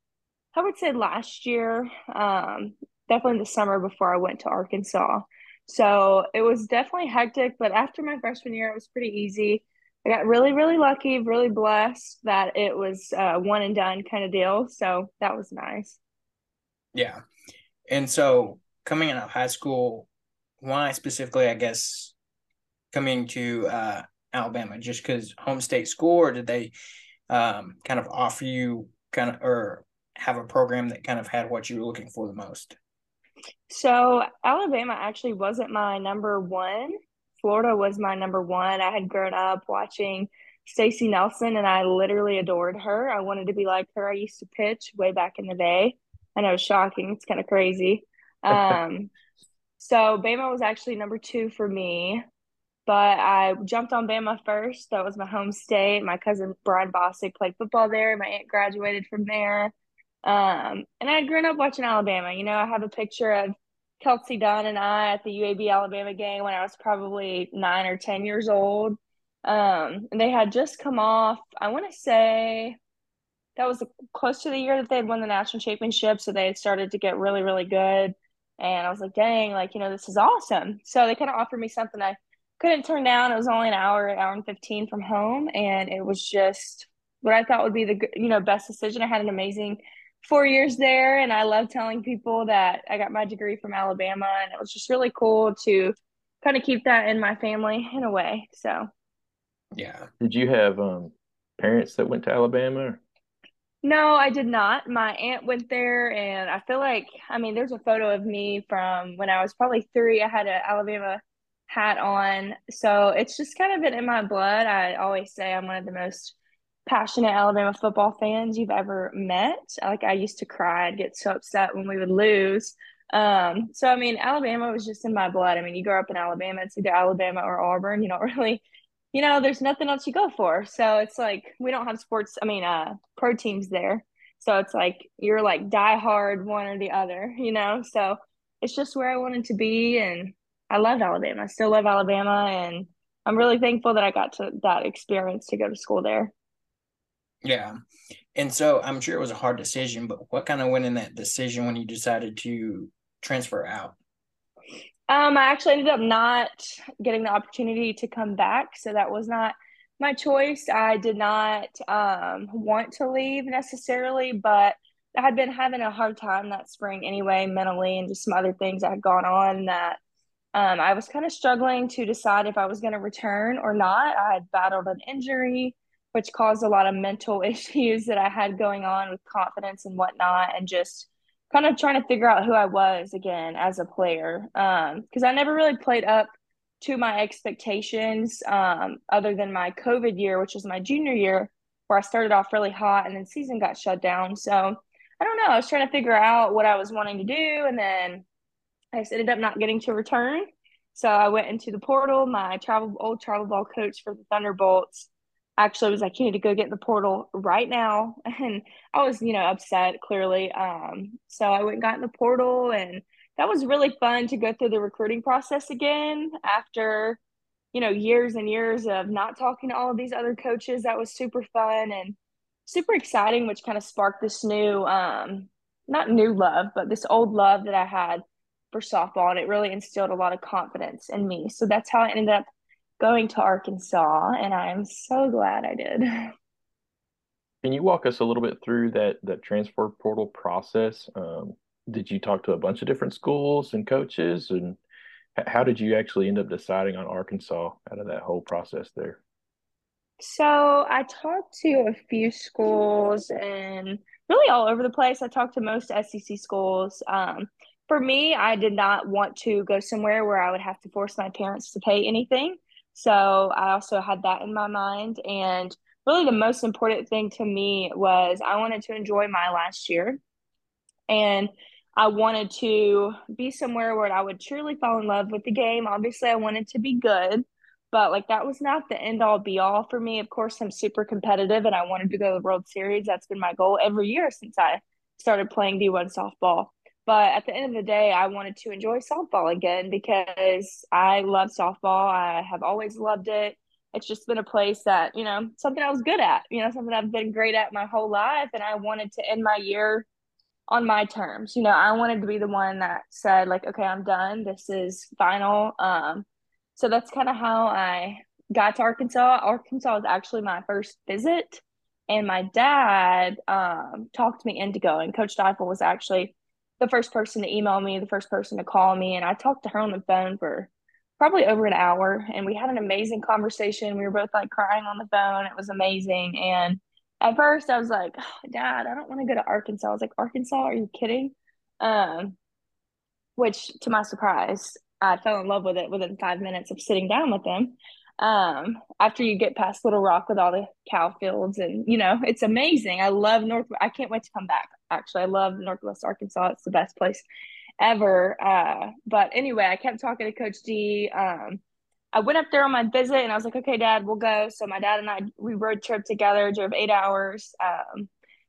S3: I would say last year. Um, definitely the summer before I went to Arkansas. So it was definitely hectic, but after my freshman year, it was pretty easy. I got really, really lucky, really blessed that it was a one and done kind of deal. So that was nice.
S1: Yeah. And so coming out of high school, why specifically, I guess, coming to uh, Alabama? Just because home state school, or did they um, kind of offer you kind of, or have a program that kind of had what you were looking for the most?
S3: So Alabama actually wasn't my number one. Florida was my number one. I had grown up watching Stacey Nelson and I literally adored her. I wanted to be like her. I used to pitch way back in the day. I know it's shocking. It's kind of crazy. Um, so Bama was actually number two for me, but I jumped on Bama first. That was my home state. My cousin Brian Bostic played football there. My aunt graduated from there. Um, and I had grown up watching Alabama. You know, I have a picture of Kelsi Dunne and I at the UAB Alabama game when I was probably nine or 10 years old. Um, and they had just come off, I want to say that was close to the year that they had won the national championship. So they had started to get really, really good. And I was like, dang, like, you know, this is awesome. So they kind of offered me something I couldn't turn down. It was only an hour, an hour and 15 from home. And it was just what I thought would be the, you know, best decision. I had an amazing four years there. And I love telling people that I got my degree from Alabama. And it was just really cool to kind of keep that in my family in a way. So,
S1: yeah.
S2: Did you have um, parents that went to Alabama?
S3: No, I did not. My aunt went there, and I feel like, I mean, there's a photo of me from when I was probably three. I had an Alabama hat on. So it's just kind of been in my blood. I always say I'm one of the most passionate Alabama football fans you've ever met. Like, I used to cry, I'd get so upset when we would lose. Um, so I mean, Alabama was just in my blood. I mean, you grow up in Alabama, it's either Alabama or Auburn. You don't really you know, there's nothing else you go for. So it's like we don't have sports, I mean, uh pro teams there. So it's like you're like die hard one or the other, you know? So it's just where I wanted to be and I loved Alabama. I still love Alabama and I'm really thankful that I got to that experience to go to school there.
S1: Yeah. And so I'm sure it was a hard decision, but what kind of went in that decision when you decided to transfer out?
S3: Um, I actually ended up not getting the opportunity to come back, so that was not my choice. I did not um, want to leave necessarily, but I had been having a hard time that spring anyway, mentally, and just some other things that had gone on that um, I was kind of struggling to decide if I was going to return or not. I had battled an injury, which caused a lot of mental issues that I had going on with confidence and whatnot, and just kind of trying to figure out who I was again as a player. Because um, I never really played up to my expectations, um, other than my COVID year, which was my junior year, where I started off really hot and then season got shut down. So I don't know. I was trying to figure out what I was wanting to do, and then I just ended up not getting to return. So I went into the portal. My travel old travel ball coach for the Thunderbolts actually was like, you need to go get in the portal right now. And I was, you know, upset clearly. Um, so I went and got in the portal and that was really fun to go through the recruiting process again after, you know, years and years of not talking to all of these other coaches. That was super fun and super exciting, which kind of sparked this new, um, not new love, but this old love that I had for softball. And it really instilled a lot of confidence in me. So that's how I ended up going to Arkansas, and I'm so glad I did.
S2: Can you walk us a little bit through that that transfer portal process? Um, did you talk to a bunch of different schools and coaches, and how did you actually end up deciding on Arkansas out of that whole process there?
S3: So I talked to a few schools and really all over the place. I talked to most SEC schools. Um, for me, I did not want to go somewhere where I would have to force my parents to pay anything. So I also had that in my mind. And really, the most important thing to me was I wanted to enjoy my last year. And I wanted to be somewhere where I would truly fall in love with the game. Obviously, I wanted to be good, but like that was not the end all be all for me. Of course, I'm super competitive and I wanted to go to the World Series. That's been my goal every year since I started playing D1 softball. But at the end of the day, I wanted to enjoy softball again because I love softball. I have always loved it. It's just been a place that, you know, something I was good at, you know, something I've been great at my whole life. And I wanted to end my year on my terms. You know, I wanted to be the one that said, like, okay, I'm done. This is final. Um, so that's kind of how I got to Arkansas. Arkansas was actually my first visit. And my dad um, talked me into going. Coach Deifel was actually the first person to email me, the first person to call me, and I talked to her on the phone for probably over an hour, and we had an amazing conversation. We were both like crying on the phone. It was amazing, and at first I was like, oh, "Dad, I don't want to go to Arkansas." I was like, "Arkansas? Are you kidding?" Um, which, to my surprise, I fell in love with it within five minutes of sitting down with him um after you get past little rock with all the cow fields and you know it's amazing. I love north i can't wait to come back. Actually i love northwest arkansas. It's the best place ever. Uh but anyway i kept talking to coach d. Um i went up there on my visit and i was like okay dad we'll go. So my dad and i we road trip together drove eight hours. Um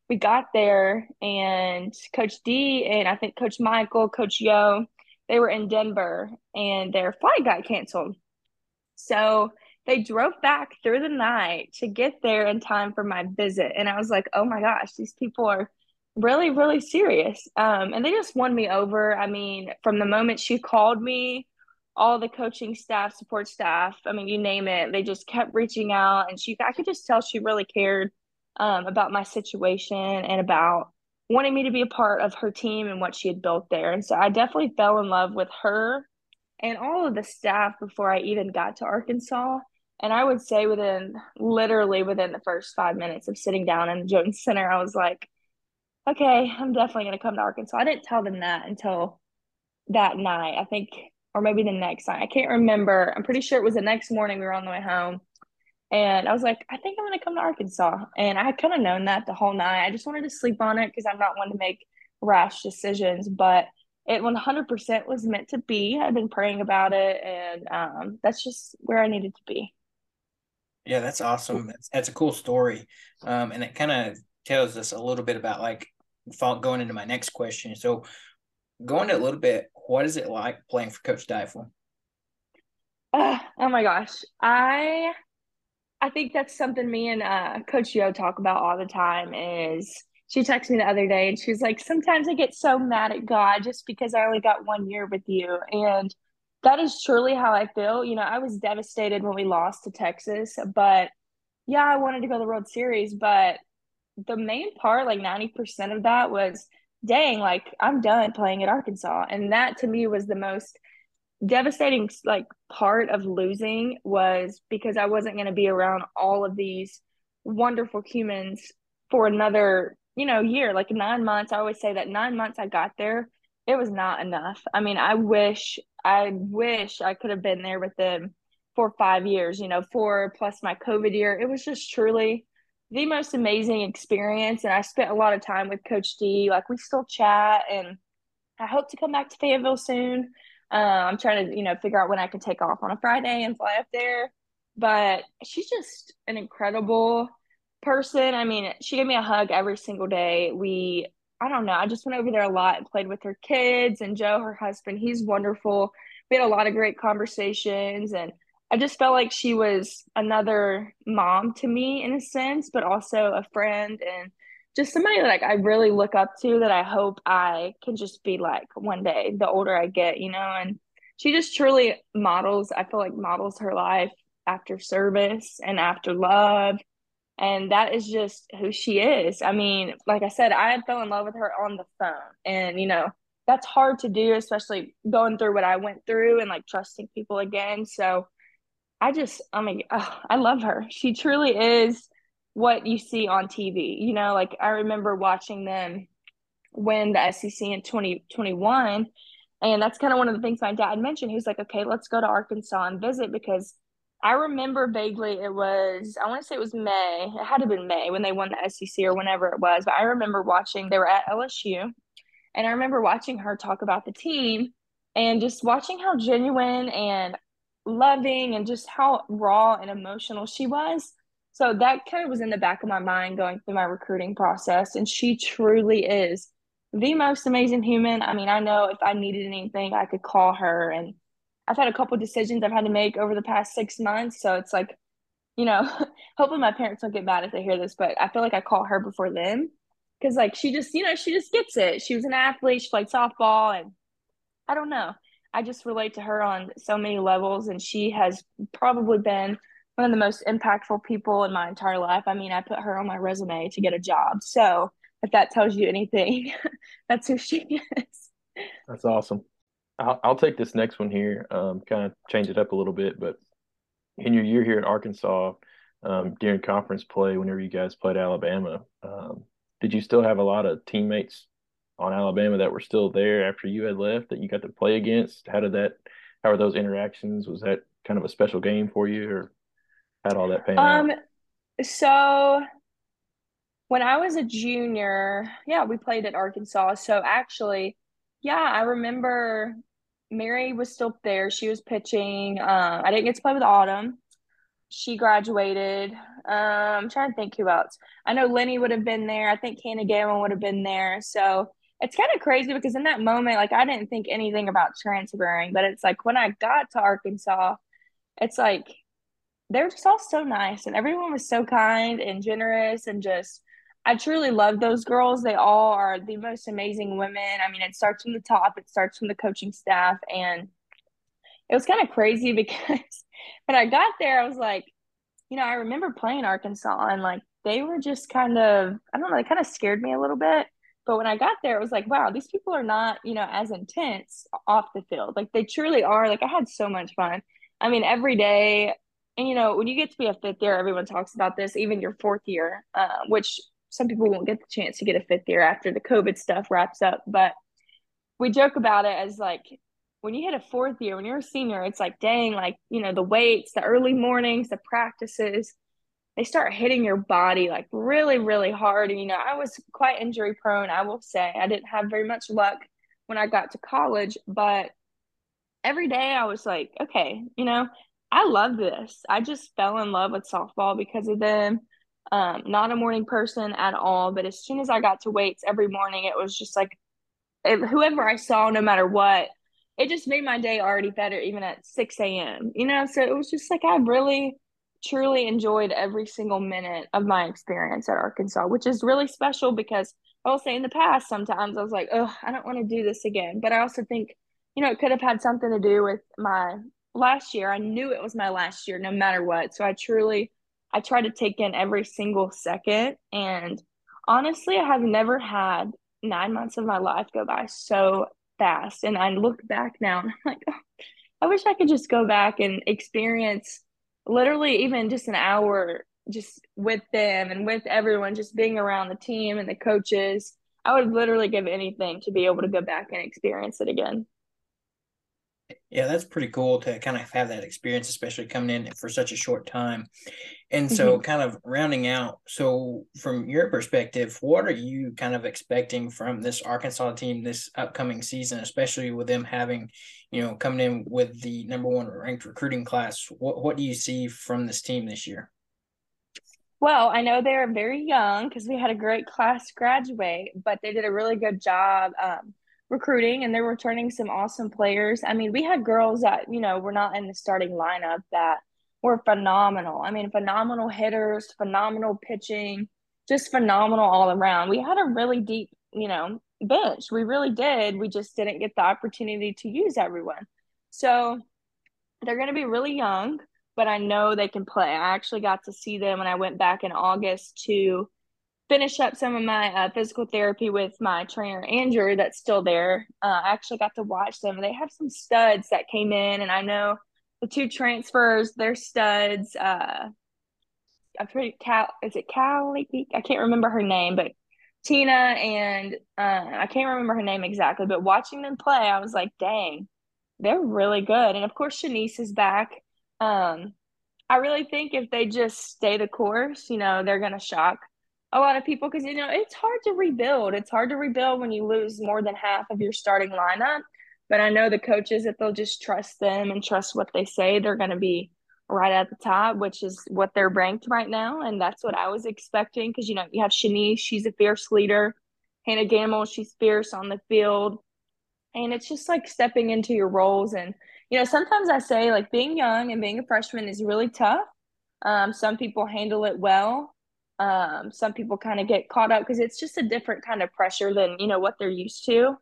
S3: we got there and coach d and i think coach michael coach yo they were in denver and their flight got canceled so they drove back through the night to get there in time for my visit. And I was like, oh my gosh, these people are really, really serious. Um, and they just won me over. I mean, from the moment she called me, all the coaching staff, support staff, I mean, you name it, they just kept reaching out. And she, I could just tell she really cared um, about my situation and about wanting me to be a part of her team and what she had built there. And so I definitely fell in love with her and all of the staff before I even got to Arkansas. And I would say within literally within the first five minutes of sitting down in the Jones Center, I was like, okay, I'm definitely going to come to Arkansas. I didn't tell them that until that night, I think, or maybe the next night. I can't remember. I'm pretty sure it was the next morning we were on the way home. And I was like, I think I'm going to come to Arkansas. And I had kind of known that the whole night. I just wanted to sleep on it because I'm not one to make rash decisions. But it 100% was meant to be. I've been praying about it. And um, that's just where I needed to be.
S1: Yeah, that's awesome. That's, that's a cool story. Um, and it kind of tells us a little bit about like going into my next question. So, going a little bit, what is it like playing for Coach Deifel?
S3: Uh, oh my gosh, I I think that's something me and uh, Coach Yo talk about all the time. Is she texted me the other day and she was like, "Sometimes I get so mad at God just because I only got one year with you," and that is truly how I feel. You know, I was devastated when we lost to Texas, but yeah, I wanted to go to the World Series, but the main part, like 90% of that was, dang, like I'm done playing at Arkansas. And that to me was the most devastating like part of losing was because I wasn't going to be around all of these wonderful humans for another, you know, year, like 9 months. I always say that 9 months I got there, it was not enough. I mean, I wish I wish I could have been there with them for 5 years, you know, 4 plus my COVID year. It was just truly the most amazing experience. And I spent a lot of time with Coach D. Like we still chat, and I hope to come back to Fayetteville soon. Uh, I'm trying to, you know, figure out when I can take off on a Friday and fly up there. But she's just an incredible person. I mean, she gave me a hug every single day. We, I don't know, I just went over there a lot and played with her kids and Joe, her husband. He's wonderful. We had a lot of great conversations and I just felt like she was another mom to me in a sense, but also a friend and just somebody that like I really look up to that I hope I can just be like one day the older I get, you know, and she just truly models, I feel like models her life after service and after love. And that is just who she is. I mean, like I said, I fell in love with her on the phone. And, you know, that's hard to do, especially going through what I went through and like trusting people again. So I just, I mean, oh, I love her. She truly is what you see on TV. You know, like I remember watching them win the SEC in 2021. and that's kind of one of the things my dad mentioned. He was like, okay, let's go to Arkansas and visit because I remember vaguely it was, I want to say it was May. It had to have been May when they won the SEC or whenever it was. But I remember watching, they were at LSU. And I remember watching her talk about the team and just watching how genuine and loving and just how raw and emotional she was. So that kind of was in the back of my mind going through my recruiting process. And she truly is the most amazing human. I mean, I know if I needed anything, I could call her. And I've had a couple decisions I've had to make over the past six months. So it's like, you know, hopefully my parents don't get mad if they hear this, but I feel like I call her before them because, like, she just, you know, she just gets it. She was an athlete, she played softball, and I don't know. I just relate to her on so many levels, and she has probably been one of the most impactful people in my entire life. I mean, I put her on my resume to get a job. So if that tells you anything, that's who she is.
S2: That's awesome. I'll, I'll take this next one here, um, kind of change it up a little bit. But in your year here at Arkansas, um, during conference play, whenever you guys played Alabama, um, did you still have a lot of teammates on Alabama that were still there after you had left that you got to play against? How did that? How are those interactions? Was that kind of a special game for you, or how all that pan um, out?
S3: So when I was a junior, yeah, we played at Arkansas. So actually, yeah, I remember Mary was still there. She was pitching. Uh, I didn't get to play with Autumn. She graduated. Um, I'm trying to think who else. I know Lenny would have been there. I think Hannah Galen would have been there. So it's kind of crazy because in that moment, like I didn't think anything about transferring, but it's like when I got to Arkansas, it's like they're just all so nice and everyone was so kind and generous and just I truly love those girls. They all are the most amazing women. I mean, it starts from the top, it starts from the coaching staff. And it was kind of crazy because when I got there, I was like, you know, I remember playing Arkansas and like they were just kind of, I don't know, they kind of scared me a little bit. But when I got there, it was like, wow, these people are not, you know, as intense off the field. Like they truly are. Like I had so much fun. I mean, every day, and you know, when you get to be a fifth year, everyone talks about this, even your fourth year, uh, which some people won't get the chance to get a fifth year after the COVID stuff wraps up. But we joke about it as like when you hit a fourth year, when you're a senior, it's like, dang, like, you know, the weights, the early mornings, the practices, they start hitting your body like really, really hard. And, you know, I was quite injury prone, I will say. I didn't have very much luck when I got to college, but every day I was like, okay, you know, I love this. I just fell in love with softball because of them. Um, not a morning person at all, but as soon as I got to weights every morning, it was just like it, whoever I saw, no matter what, it just made my day already better, even at 6 a.m. You know, so it was just like I really truly enjoyed every single minute of my experience at Arkansas, which is really special because I will say in the past, sometimes I was like, oh, I don't want to do this again. But I also think, you know, it could have had something to do with my last year. I knew it was my last year no matter what. So I truly, I try to take in every single second. And honestly, I have never had nine months of my life go by so fast. And I look back now and I'm like, oh, I wish I could just go back and experience literally even just an hour just with them and with everyone, just being around the team and the coaches. I would literally give anything to be able to go back and experience it again.
S1: Yeah, that's pretty cool to kind of have that experience, especially coming in for such a short time. And so, mm-hmm. kind of rounding out, so from your perspective, what are you kind of expecting from this Arkansas team this upcoming season, especially with them having, you know, coming in with the number one ranked recruiting class? What, what do you see from this team this year?
S3: Well, I know they're very young because we had a great class graduate, but they did a really good job. Um, recruiting and they're returning some awesome players. I mean, we had girls that, you know, were not in the starting lineup that were phenomenal. I mean, phenomenal hitters, phenomenal pitching, just phenomenal all around. We had a really deep, you know, bench. We really did. We just didn't get the opportunity to use everyone. So they're going to be really young, but I know they can play. I actually got to see them when I went back in August to finish up some of my uh, physical therapy with my trainer Andrew that's still there. Uh, I actually got to watch them. They have some studs that came in, and I know the two transfers, they're studs. Uh, I'm pretty Cal. Is it Callie? I can't remember her name, but Tina and uh, I can't remember her name exactly. But watching them play, I was like, dang, they're really good. And of course, Chenise is back. Um, I really think if they just stay the course, you know, they're gonna shock a lot of people because you know it's hard to rebuild. It's hard to rebuild when you lose more than half of your starting lineup. But I know the coaches if they'll just trust them and trust what they say, they're going to be right at the top, which is what they're ranked right now, and that's what I was expecting. Because you know you have Chenise, she's a fierce leader. Hannah Gammill, she's fierce on the field, and it's just like stepping into your roles. And you know sometimes I say like being young and being a freshman is really tough. Um, some people handle it well um, some people kind of get caught up because it's just a different kind of pressure than you know what they're used to.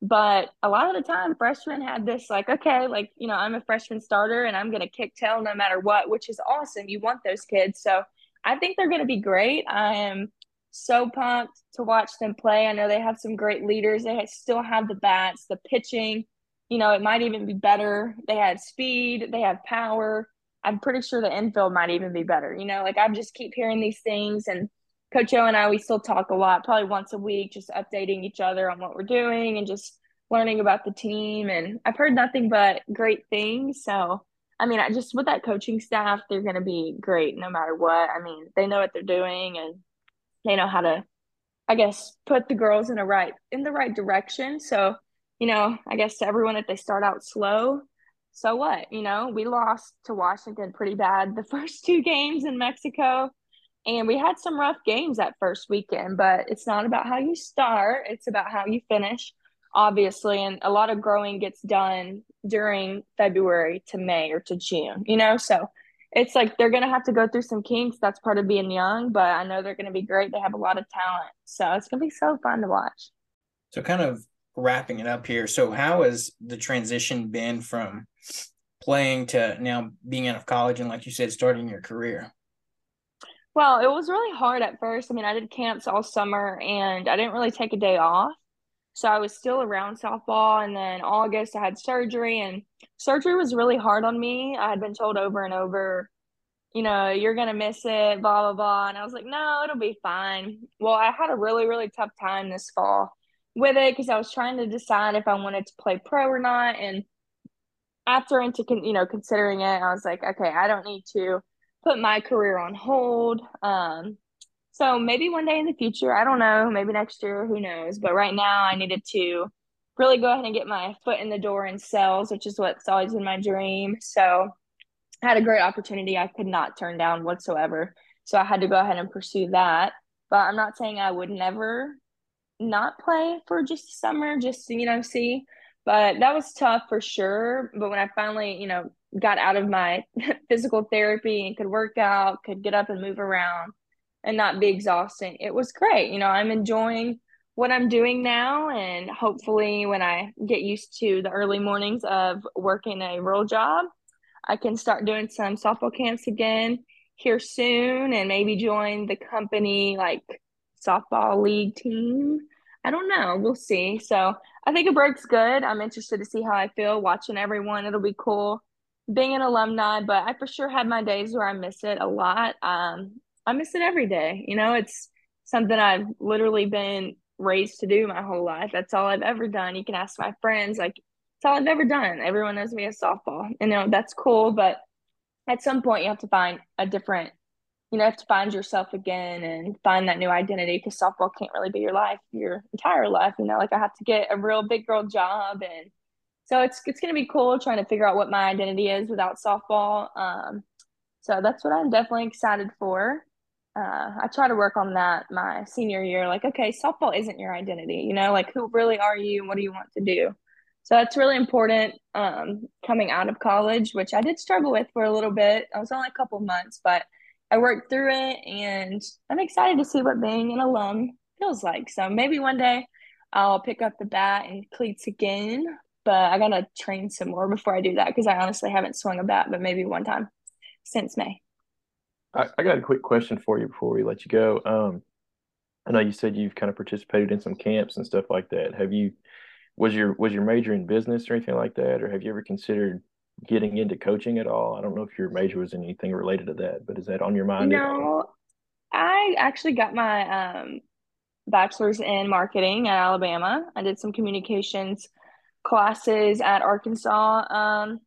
S3: But a lot of the time freshmen had this like okay like you know i'm a freshman starter and i'm going to kick tail no matter what which is awesome. You want those kids. So i think they're going to be great. I am so pumped to watch them play. I know they have some great leaders. They still have the bats the pitching. You know it might even be better. They had speed. They have power I'm pretty sure the infield might even be better. You know, like I just keep hearing these things and Coach O and I, we still talk a lot, probably once a week, just updating each other on what we're doing and just learning about the team. And I've heard nothing but great things. So, I mean, I just with that coaching staff, they're going to be great no matter what. I mean, they know what they're doing and they know how to, I guess, put the girls in a right in the right direction. So, you know, I guess to everyone, if they start out slow, so what? You know, we lost to Washington pretty bad the first two games in Mexico. And we had some rough games that first weekend, but it's not about how you start, it's about how you finish, obviously. And a lot of growing gets done during February to May or to June, you know? So it's like they're gonna have to go through some kinks. That's part of being young, but I know they're gonna be great. They have a lot of talent, so it's gonna be so fun to watch.
S1: So, kind of wrapping it up here. So, how has the transition been from playing to now being out of college and, like you said, starting your career?
S3: Well, it was really hard at first. I mean, I did camps all summer and I didn't really take a day off. So I was still around softball. And then August, I had surgery, and surgery was really hard on me. I had been told over and over, you know, you're to miss it, blah, blah, blah. And I was like, no, it'll be fine. Well, I had a really, really tough time this fall with it because I was trying to decide if I wanted to play pro or not. And after into, you know, considering it, I was like, okay, I don't need to put my career on hold. Um, so maybe one day in the future, I don't know, maybe next year, who knows. But right now, I needed to really go ahead and get my foot in the door in sales, which is what's always been my dream. So I had a great opportunity I could not turn down whatsoever. So I had to go ahead and pursue that. But I'm not saying I would never not play for just summer, just you know, see. But that was tough for sure. But when I finally, you know, got out of my physical therapy and could work out, could get up and move around, and not be exhausting. It was great. You know, I'm enjoying what I'm doing now. And hopefully, when I get used to the early mornings of working a real job, I can start doing some softball camps again here soon and maybe join the company like softball league team. I don't know. We'll see. So I think it break's good. I'm interested to see how I feel watching everyone. It'll be cool being an alumni, but I for sure had my days where I miss it a lot. Um, I miss it every day. You know, it's something I've literally been raised to do my whole life. That's all I've ever done. You can ask my friends, like, it's all I've ever done. Everyone knows me as softball. You know, that's cool. But at some point, you have to find a different, you know, have to find yourself again and find that new identity because softball can't really be your life, your entire life. You know, like I have to get a real big girl job. And so it's, it's to be cool trying to figure out what my identity is without softball. Um, so that's what I'm definitely excited for uh, I try to work on that my senior year. Like, okay, softball isn't your identity, you know, like who really are you? What do you want to do? So that's really important um, coming out of college, which I did struggle with for a little bit. I was only a couple months, but I worked through it and I'm excited to see what being an alum feels like. So maybe one day I'll pick up the bat and cleats again, but I gotta train some more before I do that because I honestly haven't swung a bat, but maybe one time since May.
S2: I, I got a quick question for you before we let you go. Um, I know you said you've kind of participated in some camps and stuff like that. Have you was your was your major in business or anything like that, or have you ever considered getting into coaching at all? I don't know if your major was anything related to that, but is that on your mind?
S3: No, I actually got my um, bachelor's in marketing at Alabama. I did some communications classes at Arkansas. Um,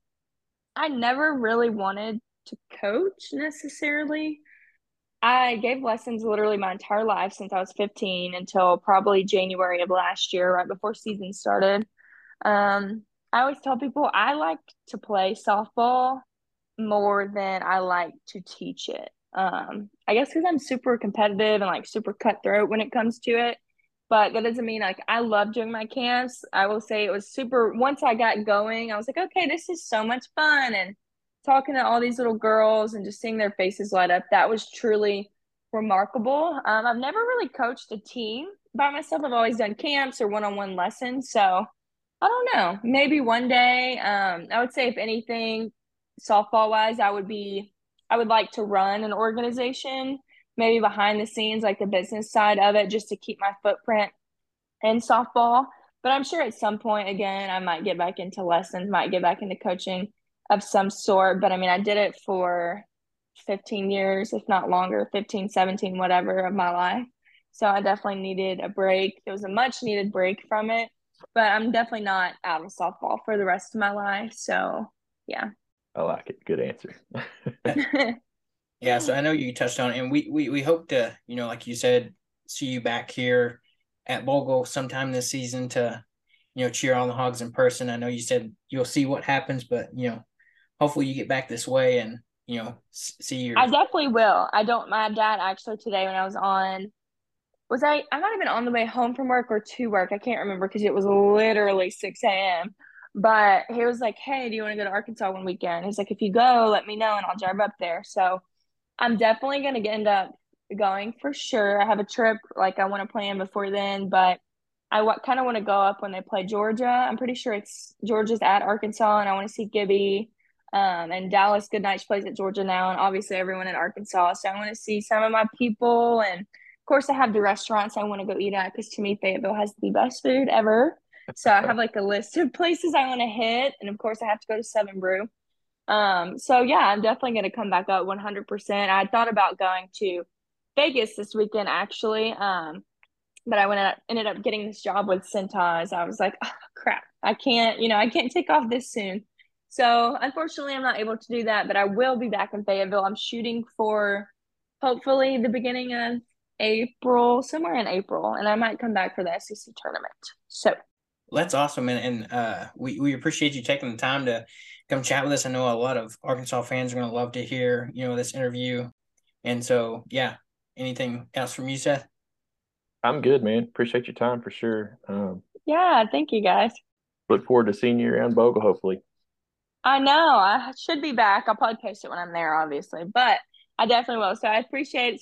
S3: I never really wanted to coach necessarily. I gave lessons literally my entire life since I was 15 until probably January of last year, right before season started. Um, I always tell people I like to play softball more than I like to teach it. Um, I guess because I'm super competitive and like super cutthroat when it comes to it. But that doesn't mean like I love doing my camps. I will say it was super. Once I got going, I was like, okay, this is so much fun, and talking to all these little girls and just seeing their faces light up, that was truly remarkable. Um, I've never really coached a team by myself. I've always done camps or one-on-one lessons. So I don't know. Maybe one day. Um, I would say if anything, softball wise, I would be I would like to run an organization, maybe behind the scenes, like the business side of it, just to keep my footprint in softball. But I'm sure at some point again I might get back into lessons, might get back into coaching of some sort. But I mean, I did it for 15 years, if not longer, 15, 17, whatever of my life. So I definitely needed a break. It was a much needed break from it, but I'm definitely not out of softball for the rest of my life. So yeah.
S2: I like it. Good answer.
S1: yeah. So I know you touched on it, and we, we, we hope to, you know, like you said, see you back here at Bogle sometime this season to, you know, cheer on the Hogs in person. I know you said you'll see what happens, but, you know, hopefully you get back this way and you know see your.
S3: I definitely will. I don't. My dad actually today when I was on, was I? I might have been on the way home from work or to work. I can't remember because it was literally six a.m. But he was like, Hey, do you want to go to Arkansas one weekend? He's like, If you go, let me know and I'll drive up there. So I'm definitely going to end up going for sure. I have a trip like I want to plan before then, but I w- kind of want to go up when they play Georgia. I'm pretty sure it's Georgia's at Arkansas, and I want to see Gibby. Um, and Dallas Goodnight plays at Georgia now, and obviously everyone in Arkansas. So I want to see some of my people, and of course I have the restaurants I want to go eat at because to me Fayetteville has the best food ever. So I have like a list of places I want to hit, and of course I have to go to Seven Brew. Um, so yeah, I'm definitely going to come back up 100%. I thought about going to Vegas this weekend actually. Um, but I went ended up getting this job with Cintas. I was like, oh, crap, I can't, you know, I can't take off this soon. So unfortunately, I'm not able to do that, but I will be back in Fayetteville. I'm shooting for hopefully the beginning of April, somewhere in April, and I might come back for the SEC tournament. So
S1: that's awesome, and, and uh, we we appreciate you taking the time to come chat with us. I know a lot of Arkansas fans are going to love to hear you know this interview, and so yeah. Anything else from you, Seth?
S2: I'm good, man. Appreciate your time for sure. Um,
S3: yeah, thank you guys.
S2: Look forward to seeing you around Bogle, hopefully.
S3: I know. I should be back. I'll probably post it when I'm there, obviously, but I definitely will. So I appreciate